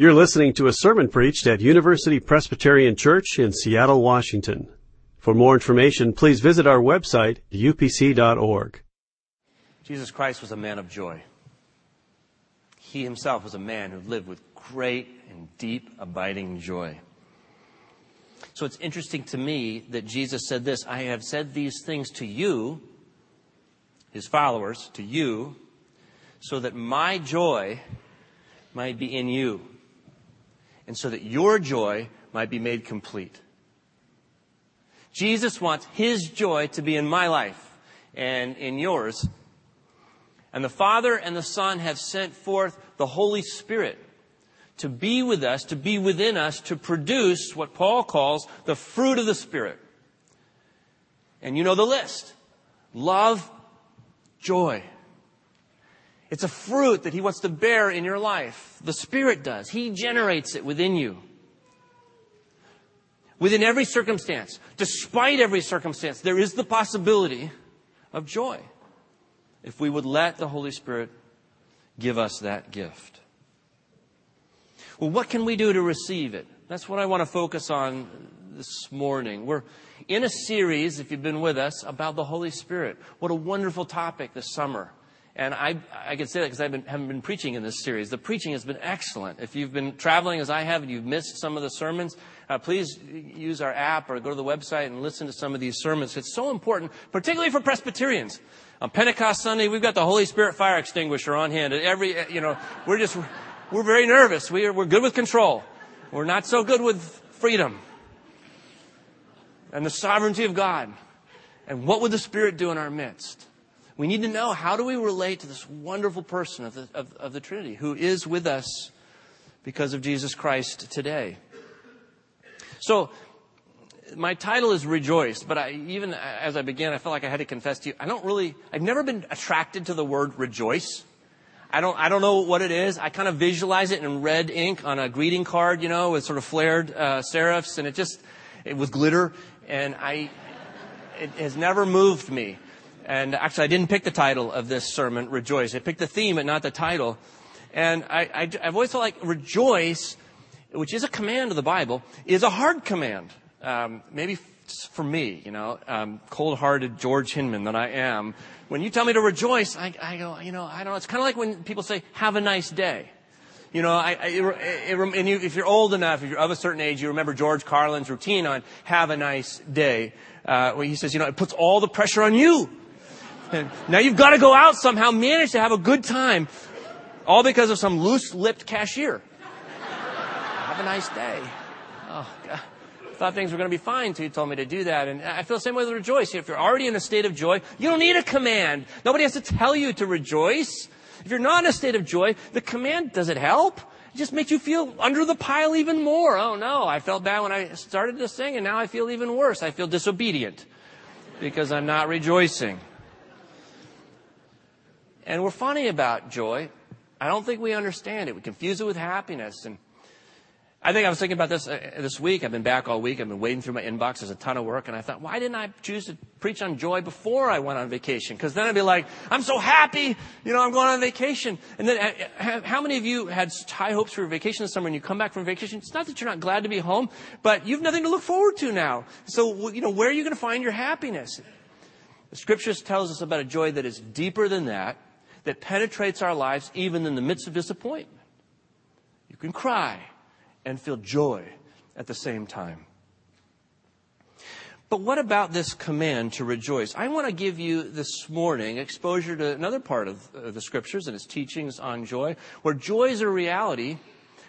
You're listening to a sermon preached at University Presbyterian Church in Seattle, Washington. For more information, please visit our website, upc.org. Jesus Christ was a man of joy. He himself was a man who lived with great and deep, abiding joy. So it's interesting to me that Jesus said this I have said these things to you, his followers, to you, so that my joy might be in you, and so that your joy might be made complete. Jesus wants his joy to be in my life and in yours. And the Father and the Son have sent forth the Holy Spirit to be with us, to be within us, to produce what Paul calls the fruit of the Spirit. And you know the list. Love, joy. It's a fruit that he wants to bear in your life. The Spirit does. He generates it within you. Within every circumstance, despite every circumstance, there is the possibility of joy if we would let the Holy Spirit give us that gift. Well, what can we do to receive it? That's what I want to focus on this morning. We're in a series, if you've been with us, about the Holy Spirit. What a wonderful topic this summer. And I, I can say that because I haven't been preaching in this series. The preaching has been excellent. If you've been traveling as I have and you've missed some of the sermons, uh, please use our app or go to the website and listen to some of these sermons. It's so important, particularly for Presbyterians. On Pentecost Sunday, we've got the Holy Spirit fire extinguisher on hand. Every, you know, we're just, we're very nervous. We're, we're good with control. We're not so good with freedom and the sovereignty of God. And what would the Spirit do in our midst? We need to know how do we relate to this wonderful person of the, of, of the Trinity who is with us because of Jesus Christ today. So, my title is Rejoice, but I, even as I began, I felt like I had to confess to you, I don't really, I've never been attracted to the word rejoice. I don't, I don't know what it is. I kind of visualize it in red ink on a greeting card, you know, with sort of flared uh, serifs, and it just, it with glitter, and I, it has never moved me. And actually, I didn't pick the title of this sermon, Rejoice. I picked the theme, but not the title. And I, I've always felt like rejoice, which is a command of the Bible, is a hard command. Um, maybe for me, you know, um, cold-hearted George Hinman that I am. When you tell me to rejoice, I, I go, you know, I don't know. It's kind of like when people say, "Have a nice day." You know, I, I it, it, and you, if you're old enough, if you're of a certain age, you remember George Carlin's routine on "Have a nice day," uh, where he says, you know, it puts all the pressure on you. And now you've got to go out somehow, manage to have a good time, all because of some loose-lipped cashier. have a nice day. Oh, God thought things were going to be fine until you told me to do that. And I feel the same way with rejoice. If you're already in a state of joy, you don't need a command. Nobody has to tell you to rejoice. If you're not in a state of joy, the command, does it help? It just makes you feel under the pile even more. Oh no, I felt bad when I started to sing and now I feel even worse. I feel disobedient because I'm not rejoicing. And we're funny about joy. I don't think we understand it. We confuse it with happiness and I think I was thinking about this uh, this week. I've been back all week. I've been wading through my inbox. There's a ton of work. And I thought, why didn't I choose to preach on joy before I went on vacation? Because then I'd be like, I'm so happy. You know, I'm going on vacation. And then uh, how many of you had high hopes for your vacation this summer and you come back from vacation? It's not that you're not glad to be home, but you've nothing to look forward to now. So, you know, where are you going to find your happiness? The scriptures tells us about a joy that is deeper than that, that penetrates our lives even in the midst of disappointment. You can cry and feel joy at the same time. But what about this command to rejoice? I want to give you this morning exposure to another part of uh, the scriptures and its teachings on joy, where joy is a reality,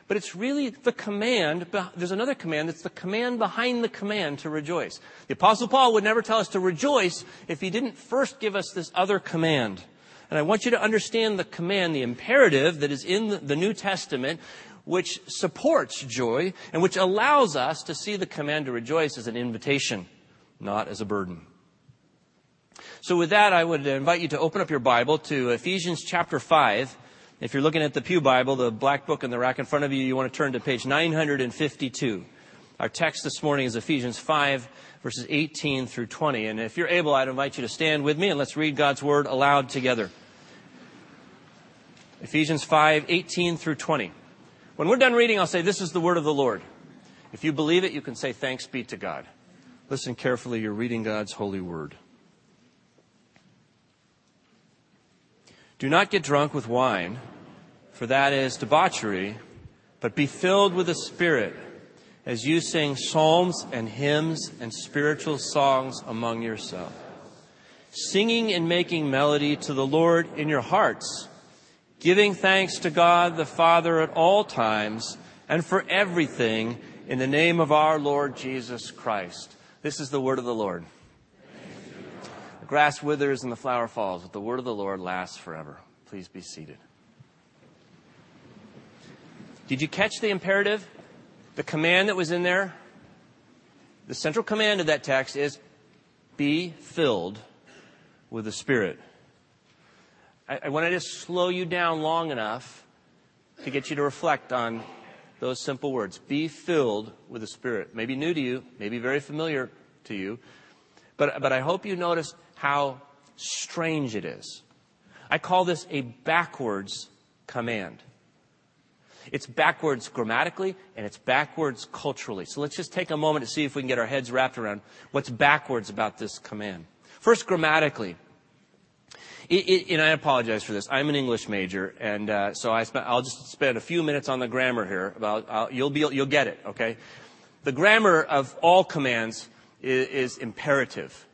but it's really the command. There's another command that's the command behind the command to rejoice. The Apostle Paul would never tell us to rejoice if he didn't first give us this other command. And I want you to understand the command, the imperative that is in the New Testament, which supports joy and which allows us to see the command to rejoice as an invitation, not as a burden. So with that, I would invite you to open up your Bible to Ephesians chapter 5. If you're looking at the Pew Bible, the black book in the rack in front of you, you want to turn to page 952. Our text this morning is Ephesians 5, verses 18 through 20. And if you're able, I'd invite you to stand with me and let's read God's Word aloud together. Ephesians 5, 18 through 20 When we're done reading, I'll say, This is the word of the Lord. If you believe it, you can say, Thanks be to God. Listen carefully. You're reading God's holy word. Do not get drunk with wine, for that is debauchery, but be filled with the Spirit as you sing psalms and hymns and spiritual songs among yourselves, singing and making melody to the Lord in your hearts, giving thanks to God the Father at all times and for everything in the name of our Lord Jesus Christ. This is the word of the Lord. The grass withers and the flower falls, but the word of the Lord lasts forever. Please be seated. Did you catch the imperative? The command that was in there? The central command of that text is be filled with the Spirit. I, I want to just slow you down long enough to get you to reflect on those simple words. Be filled with the Spirit. Maybe new to you, maybe very familiar to you, but, but I hope you notice how strange it is. I call this a backwards command. It's backwards grammatically and it's backwards culturally. So let's just take a moment to see if we can get our heads wrapped around what's backwards about this command. First, grammatically. It, it, and I apologize for this. I'm an English major, and uh, so I will just spend a few minutes on the grammar here. About uh, you'll be you'll get it. Okay, the grammar of all commands is, is imperative.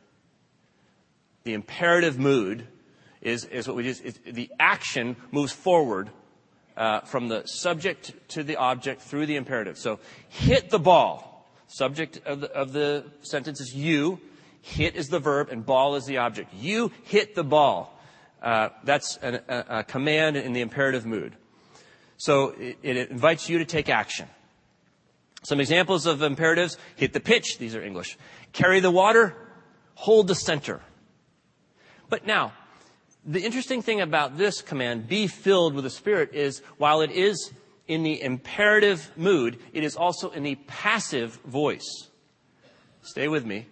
The imperative mood is, is what we just the action moves forward uh, from the subject to the object through the imperative. So hit the ball. Subject of the, of the sentence is you. Hit is the verb, and ball is the object. You hit the ball. Uh, that's an, a, a, command in the imperative mood. So it, it invites you to take action. Some examples of imperatives hit the pitch, these are English. Carry the water, hold the center. But now, the interesting thing about this command, be filled with the Spirit, is while it is in the imperative mood, it is also in the passive voice. Stay with me.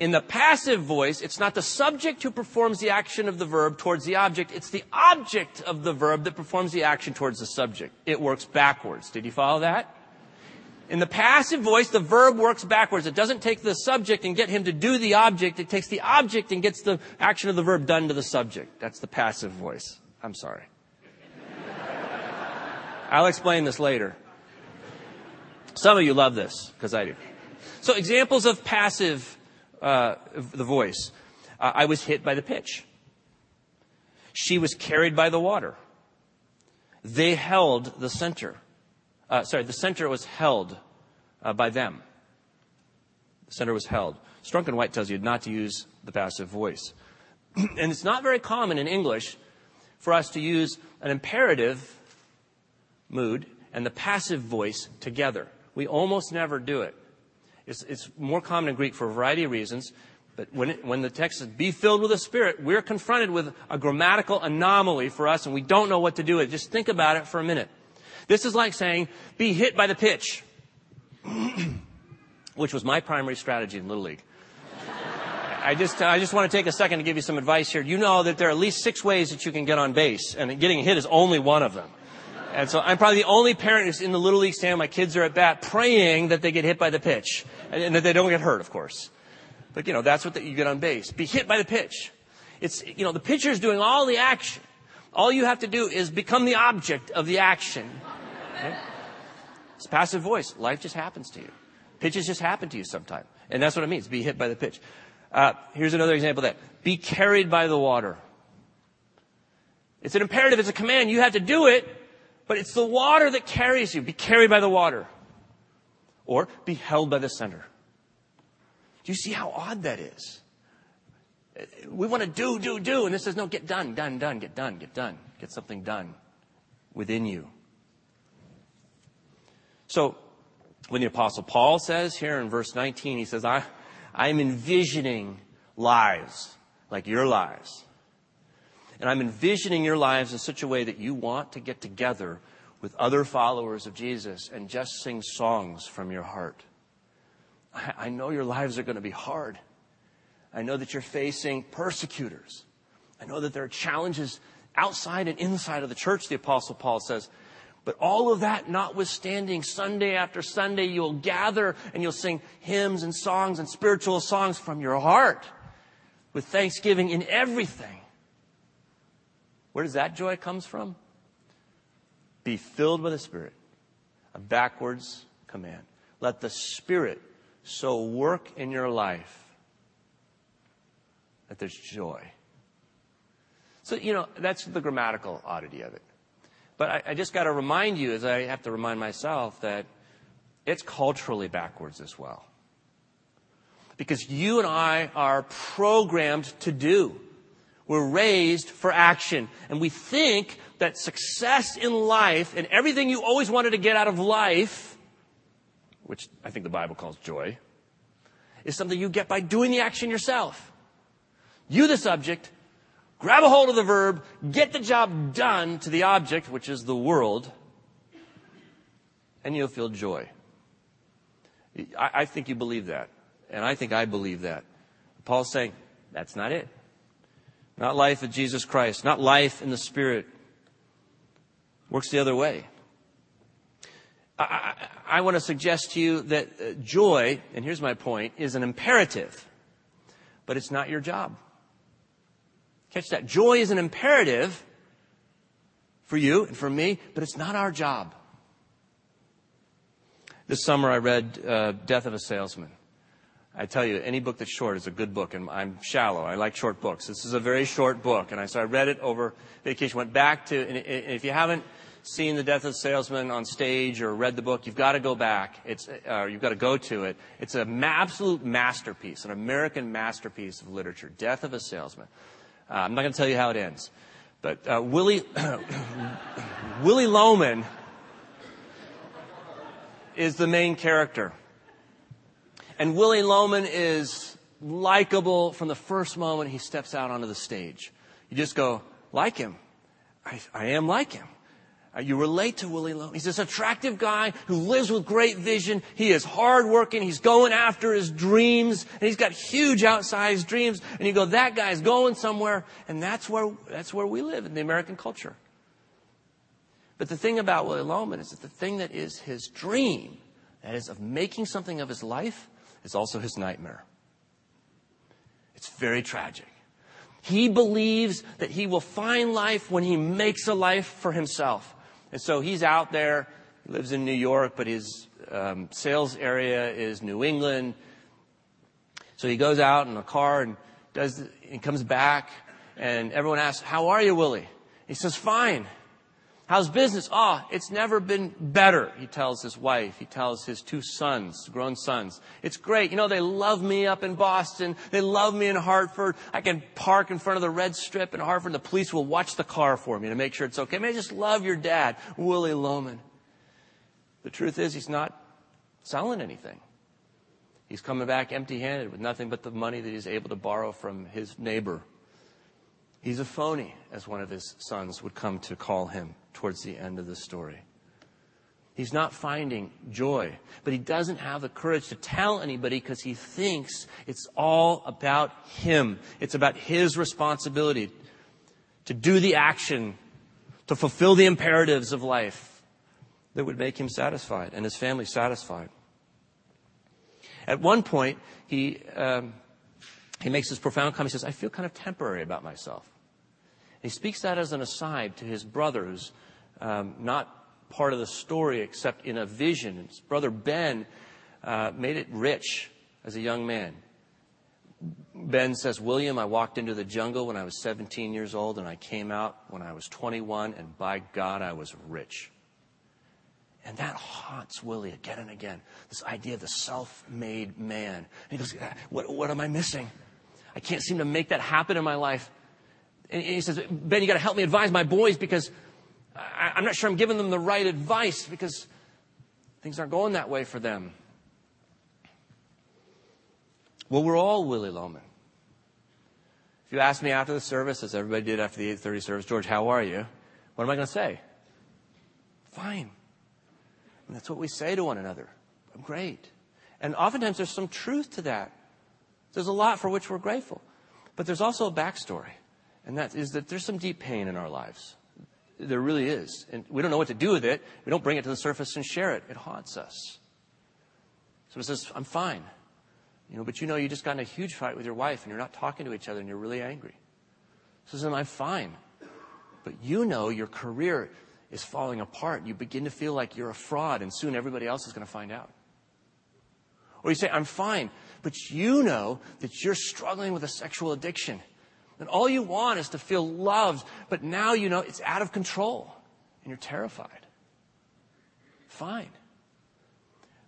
In the passive voice, it's not the subject who performs the action of the verb towards the object, it's the object of the verb that performs the action towards the subject. It works backwards. Did you follow that? In the passive voice, the verb works backwards. It doesn't take the subject and get him to do the object. It takes the object and gets the action of the verb done to the subject. That's the passive voice. I'm sorry. I'll explain this later. Some of you love this, because I do. So examples of passive uh, the voice. Uh, I was hit by the pitch. She was carried by the water. They held the center. Uh, sorry, the center was held uh, by them. The center was held. Strunk and White tells you not to use the passive voice. and it's not very common in English for us to use an imperative mood and the passive voice together. We almost never do it. It's, more common in Greek for a variety of reasons. But when, it, when the text says, be filled with the Spirit, we're confronted with a grammatical anomaly for us and we don't know what to do with it. Just think about it for a minute. This is like saying, be hit by the pitch, which was my primary strategy in Little League. I just, I just want to take a second to give you some advice here. You know that there are at least six ways that you can get on base, and getting hit is only one of them. And so I'm probably the only parent who's in the Little League stand. My kids are at bat praying that they get hit by the pitch and, that they don't get hurt, of course. But, you know, that's what the, you get on base. Be hit by the pitch. It's, you know, the pitcher is doing all the action. All you have to do is become the object of the action. Okay? It's passive voice. Life just happens to you. Pitches just happen to you sometime. And that's what it means, be hit by the pitch. Uh, here's another example of that. Be carried by the water. It's an imperative, it's a command. You have to do it, but it's the water that carries you. Be carried by the water. Or be held by the center. Do you see how odd that is? We want to do, do, do. And this says, no, get done, done, done, get done, get done. Get something done within you. So, when the apostle Paul says here in verse 19, he says, I, I'm envisioning lives like your lives. And I'm envisioning your lives in such a way that you want to get together with other followers of Jesus and just sing songs from your heart. I, I know your lives are going to be hard. I know that you're facing persecutors. I know that there are challenges outside and inside of the church, the Apostle Paul says. But all of that notwithstanding, Sunday after Sunday, you'll gather and you'll sing hymns and songs and spiritual songs from your heart with thanksgiving in everything. Where does that joy comes from? Be filled with the Spirit. A backwards command. Let the Spirit so work in your life that there's joy. So, you know, that's the grammatical oddity of it. But I, I just got to remind you, as I have to remind myself, that it's culturally backwards as well. Because you and I are programmed to do. We're raised for action. And we think that success in life and everything you always wanted to get out of life, which I think the Bible calls joy, is something you get by doing the action yourself. You, the subject, grab a hold of the verb, get the job done to the object, which is the world, and you'll feel joy. I, think you believe that. And I think I believe that. Paul's saying, that's not it. Not life of Jesus Christ, not life in the Spirit. Works the other way. I, I, I want to suggest to you that uh, joy, and here's my point, is an imperative, but it's not your job. Catch that. Joy is an imperative for you and for me, but it's not our job. This summer I read uh, Death of a Salesman. I tell you, any book that's short is a good book, and I'm shallow. I like short books. This is a very short book, and I, so I read it over vacation. Went back to, and if you haven't seen The Death of a Salesman on stage or read the book, you've got to go back. It's, uh, you've got to go to it. It's an absolute masterpiece, an American masterpiece of literature. Death of a Salesman. Uh, I'm not going to tell you how it ends. But uh, Willy, Willy Loman is the main character. And Willy Loman is likable from the first moment he steps out onto the stage. You just go, like him. I, I am like him. Uh, you relate to Willy Loman. He's this attractive guy who lives with great vision. He is hardworking. He's going after his dreams. And he's got huge outsized dreams. And you go, that guy's going somewhere. And that's where, that's where we live in the American culture. But the thing about Willy Loman is that the thing that is his dream, that is of making something of his life, is also his nightmare. It's very tragic. He believes that he will find life when he makes a life for himself. And so he's out there. He lives in New York, but his um, sales area is New England. So he goes out in a car and does, and comes back, and everyone asks, "How are you, Willy?" He says, "Fine." How's business? Ah, oh, it's never been better, he tells his wife. He tells his two sons, grown sons. It's great. You know, they love me up in Boston. They love me in Hartford. I can park in front of the red strip in Hartford the police will watch the car for me to make sure it's okay. I mean, I just love your dad, Willy Loman. The truth is, he's not selling anything. He's coming back empty handed with nothing but the money that he's able to borrow from his neighbor. He's a phony, as one of his sons would come to call him towards the end of the story. He's not finding joy, but he doesn't have the courage to tell anybody because he thinks it's all about him. It's about his responsibility to do the action, to fulfill the imperatives of life that would make him satisfied and his family satisfied. At one point, he, um, he makes this profound comment. He says, I feel kind of temporary about myself. He speaks that as an aside to his brother, who's um, not part of the story except in a vision. His brother Ben uh, made it rich as a young man. Ben says, William, I walked into the jungle when I was 17 years old, and I came out when I was 21, and by God, I was rich. And that haunts Willy again and again. This idea of the self made man. And he goes, what, what am I missing? I can't seem to make that happen in my life. And he says, Ben, you got to help me advise my boys because I, I'm not sure I'm giving them the right advice because things aren't going that way for them. Well, we're all Willy Loman. If you ask me after the service, as everybody did after the 8:30 service, George, how are you? What am I going to say? Fine. And that's what we say to one another. I'm great. And oftentimes there's some truth to that. There's a lot for which we're grateful. But there's also a backstory. And that is that there's some deep pain in our lives There really is. And we don't know what to do with it. We don't bring it to the surface and share it. It haunts us. So it says, I'm fine. You know, but you know you just got in a huge fight with your wife and you're not talking to each other and you're really angry. Says, I'm fine. But you know your career is falling apart. You begin to feel like you're a fraud and soon everybody else is going to find out. Or you say, I'm fine. But you know that you're struggling with a sexual addiction. And all you want is to feel loved. But now you know it's out of control and you're terrified. Fine.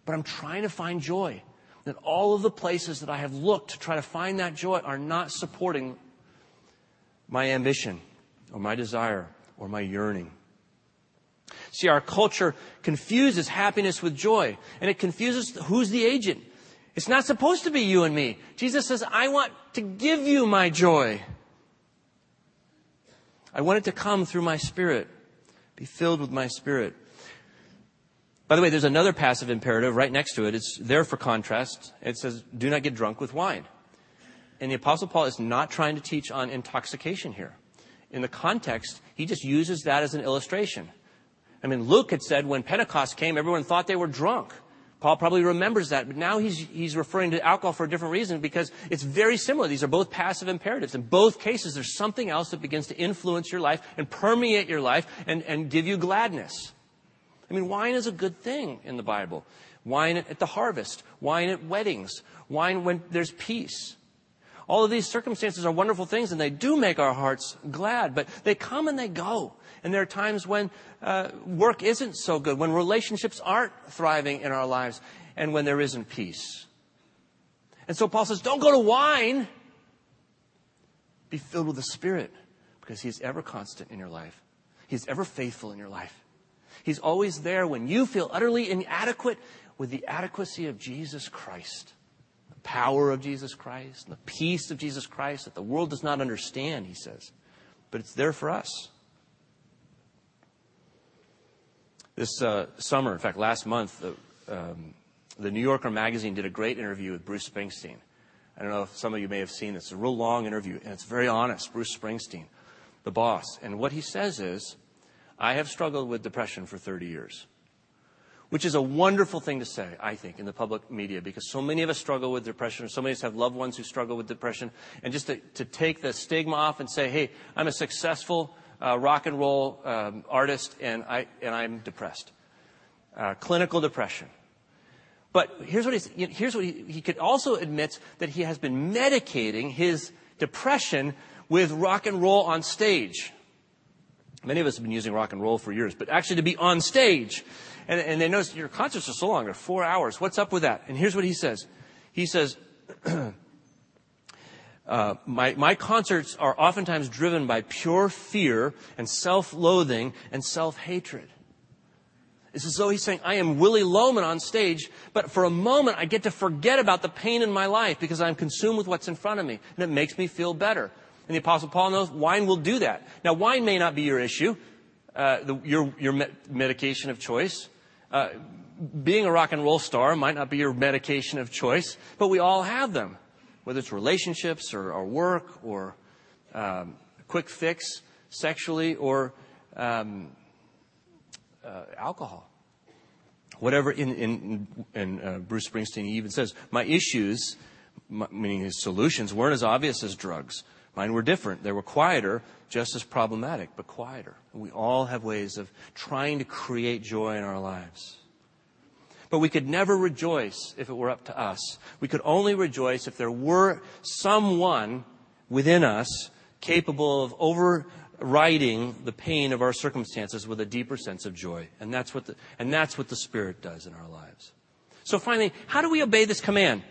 But I'm trying to find joy. That all of the places that I have looked to try to find that joy are not supporting my ambition or my desire or my yearning. See, our culture confuses happiness with joy, and it confuses who's the agent. It's not supposed to be you and me. Jesus says, I want to give you my joy. I want it to come through my spirit, be filled with my spirit. By the way, there's another passive imperative right next to it. It's there for contrast. It says, do not get drunk with wine. And the apostle Paul is not trying to teach on intoxication here. In the context, he just uses that as an illustration. I mean, Luke had said when Pentecost came, everyone thought they were drunk. Paul probably remembers that, but now he's, he's referring to alcohol for a different reason because it's very similar. These are both passive imperatives. In both cases, there's something else that begins to influence your life and permeate your life and, and give you gladness. I mean, wine is a good thing in the Bible. Wine at the harvest, wine at weddings, wine when there's peace. All of these circumstances are wonderful things and they do make our hearts glad, but they come and they go. And there are times when uh, work isn't so good, when relationships aren't thriving in our lives, and when there isn't peace. And so Paul says, don't go to wine. Be filled with the Spirit because He's ever constant in your life. He's ever faithful in your life. He's always there when you feel utterly inadequate with the adequacy of Jesus Christ power of Jesus Christ, and the peace of Jesus Christ that the world does not understand, he says. But it's there for us. This uh, summer, in fact, last month, the, um, the New Yorker magazine did a great interview with Bruce Springsteen. I don't know if some of you may have seen this. It's a real long interview, and it's very honest. Bruce Springsteen, the boss. And what he says is, I have struggled with depression for 30 years which is a wonderful thing to say, I think, in the public media, because so many of us struggle with depression, or so many of us have loved ones who struggle with depression, and just to, to take the stigma off and say, hey, I'm a successful uh, rock and roll um, artist, and, I, and I'm depressed. Uh, clinical depression. But here's what, he's, here's what he, he could also admit that he has been medicating his depression with rock and roll on stage. Many of us have been using rock and roll for years, but actually to be on stage and, and they notice your concerts are so long, they're four hours. What's up with that? And here's what he says. He says, uh, my, my concerts are oftentimes driven by pure fear and self-loathing and self-hatred. It's as though he's saying, I am Willy Loman on stage, but for a moment I get to forget about the pain in my life because I'm consumed with what's in front of me, and it makes me feel better. And the Apostle Paul knows wine will do that. Now, wine may not be your issue, uh, the, your, your me- medication of choice. Uh, being a rock and roll star might not be your medication of choice, but we all have them, whether it's relationships or, or work or um, quick fix sexually or um, uh, alcohol. Whatever, in, in, in uh, Bruce Springsteen even says, my issues, my, meaning his solutions, weren't as obvious as drugs. Mine were different. They were quieter, just as problematic, but quieter. We all have ways of trying to create joy in our lives. But we could never rejoice if it were up to us. We could only rejoice if there were someone within us capable of overriding the pain of our circumstances with a deeper sense of joy. And that's what the, and that's what the Spirit does in our lives. So finally, how do we obey this command?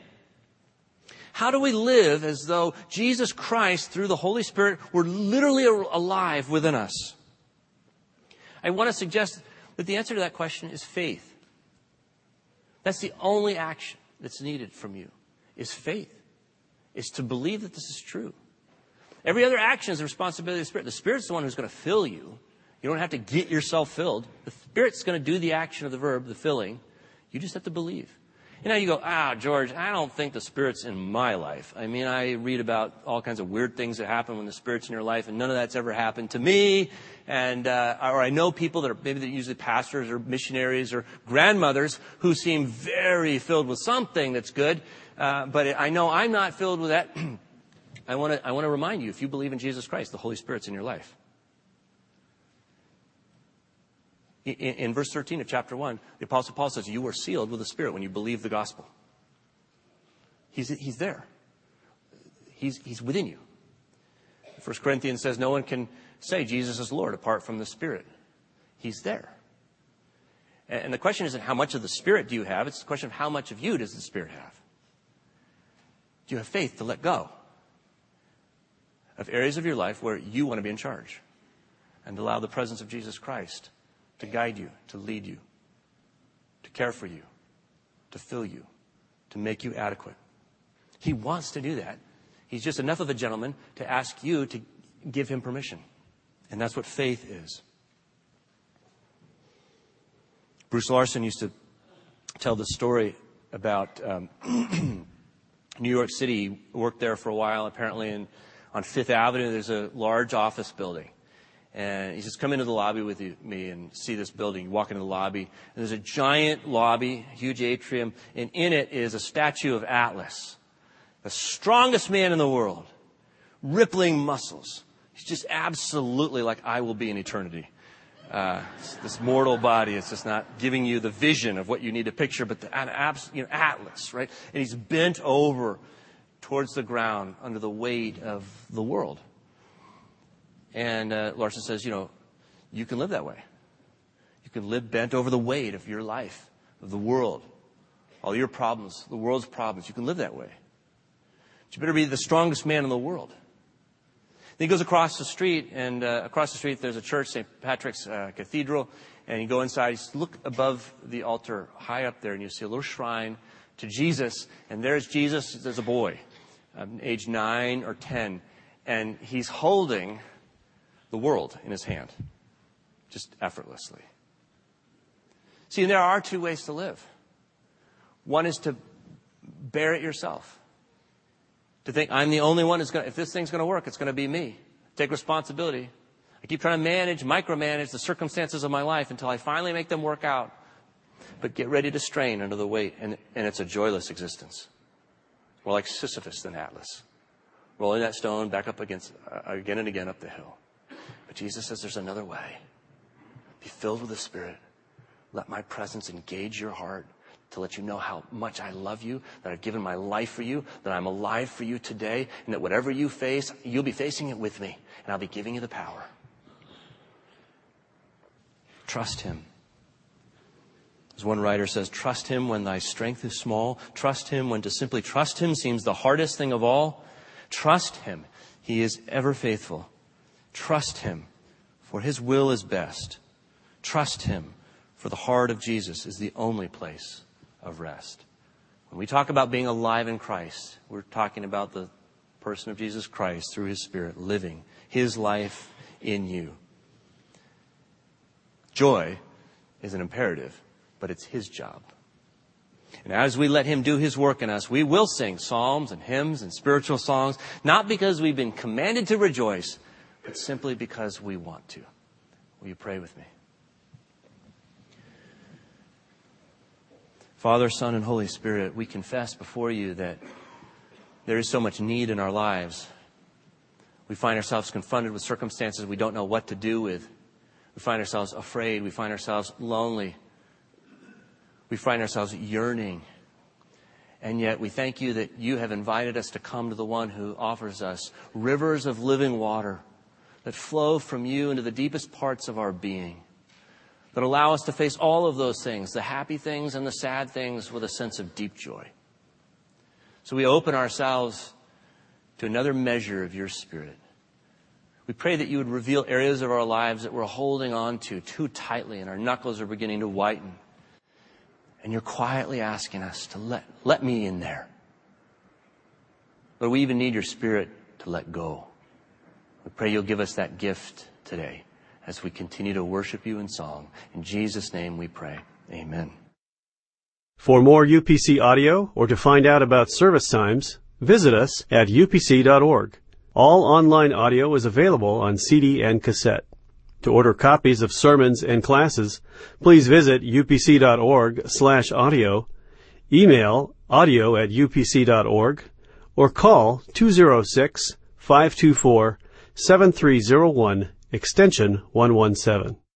How do we live as though Jesus Christ, through the Holy Spirit, were literally alive within us? I want to suggest that the answer to that question is faith. That's the only action that's needed from you, is faith. Is to believe that this is true. Every other action is the responsibility of the Spirit. The Spirit's the one who's going to fill you. You don't have to get yourself filled. The Spirit's going to do the action of the verb, the filling. You just have to believe. You know, you go, ah, George, I don't think the Spirit's in my life. I mean, I read about all kinds of weird things that happen when the Spirit's in your life, and none of that's ever happened to me. And, uh, or I know people that are maybe they're usually pastors or missionaries or grandmothers who seem very filled with something that's good. Uh, but I know I'm not filled with that. I want to I want to remind you if you believe in Jesus Christ, the Holy Spirit's in your life. In, verse 13 of chapter 1, the Apostle Paul says, You were sealed with the Spirit when you believe the gospel. He's, he's there, he's, he's within you. 1 Corinthians says, No one can say Jesus is Lord apart from the Spirit. He's there. And the question isn't how much of the Spirit do you have, it's the question of how much of you does the Spirit have? Do you have faith to let go of areas of your life where you want to be in charge and allow the presence of Jesus Christ to guide you, to lead you, to care for you, to fill you, to make you adequate? He wants to do that. He's just enough of a gentleman to ask you to give him permission. And that's what faith is. Bruce Larson used to tell the story about um, New York City. He worked there for a while, apparently, and on Fifth Avenue, there's a large office building. And he says, come into the lobby with me and see this building. You walk into the lobby, and there's a giant lobby, huge atrium, and in it is a statue of Atlas, the strongest man in the world, rippling muscles. He's just absolutely like I will be in eternity. Uh, this mortal body is just not giving you the vision of what you need to picture, but the you know, Atlas, right? And he's bent over towards the ground under the weight of the world. And uh, Larson says, you know, you can live that way. You can live bent over the weight of your life, of the world, all your problems, the world's problems. You can live that way. But you better be the strongest man in the world. Then he goes across the street, and uh, across the street there's a church, St. Patrick's uh, Cathedral. And you go inside, you look above the altar, high up there, and you see a little shrine to Jesus. And there's Jesus, there's a boy, um, age nine or ten, and he's holding the world in his hand, just effortlessly. See, there are two ways to live. One is to bear it yourself. To think, I'm the only one who's going to, if this thing's going to work, it's going to be me. Take responsibility. I keep trying to manage, micromanage the circumstances of my life until I finally make them work out. But get ready to strain under the weight, and, and it's a joyless existence. More like Sisyphus than Atlas. Rolling that stone back up against, uh, again and again up the hill. But Jesus says there's another way. Be filled with the Spirit. Let my presence engage your heart to let you know how much I love you, that I've given my life for you, that I'm alive for you today, and that whatever you face, you'll be facing it with me, and I'll be giving you the power. Trust Him. As one writer says, trust Him when thy strength is small. Trust Him when to simply trust Him seems the hardest thing of all. Trust Him. He is ever faithful. Trust Him, for His will is best. Trust Him, for the heart of Jesus is the only place of rest. When we talk about being alive in Christ, we're talking about the person of Jesus Christ through His Spirit living His life in you. Joy is an imperative, but it's His job. And as we let Him do His work in us, we will sing psalms and hymns and spiritual songs, not because we've been commanded to rejoice, but simply because we want to. Will you pray with me? Father, Son, and Holy Spirit, we confess before you that there is so much need in our lives. We find ourselves confronted with circumstances we don't know what to do with. We find ourselves afraid. We find ourselves lonely. We find ourselves yearning. And yet we thank you that you have invited us to come to the one who offers us rivers of living water that flow from you into the deepest parts of our being, that allow us to face all of those things, the happy things and the sad things, with a sense of deep joy. So we open ourselves to another measure of your Spirit. We pray that you would reveal areas of our lives that we're holding on to too tightly and our knuckles are beginning to whiten. And you're quietly asking us to let, let me in there. But we even need your Spirit to let go. We pray you'll give us that gift today as we continue to worship you in song. In Jesus' name we pray. Amen. For more UPC audio or to find out about service times, visit us at upc.org. All online audio is available on CD and cassette. To order copies of sermons and classes, please visit upc.org/audio, email audio at upc.org, or call 206 524 7301 extension 117.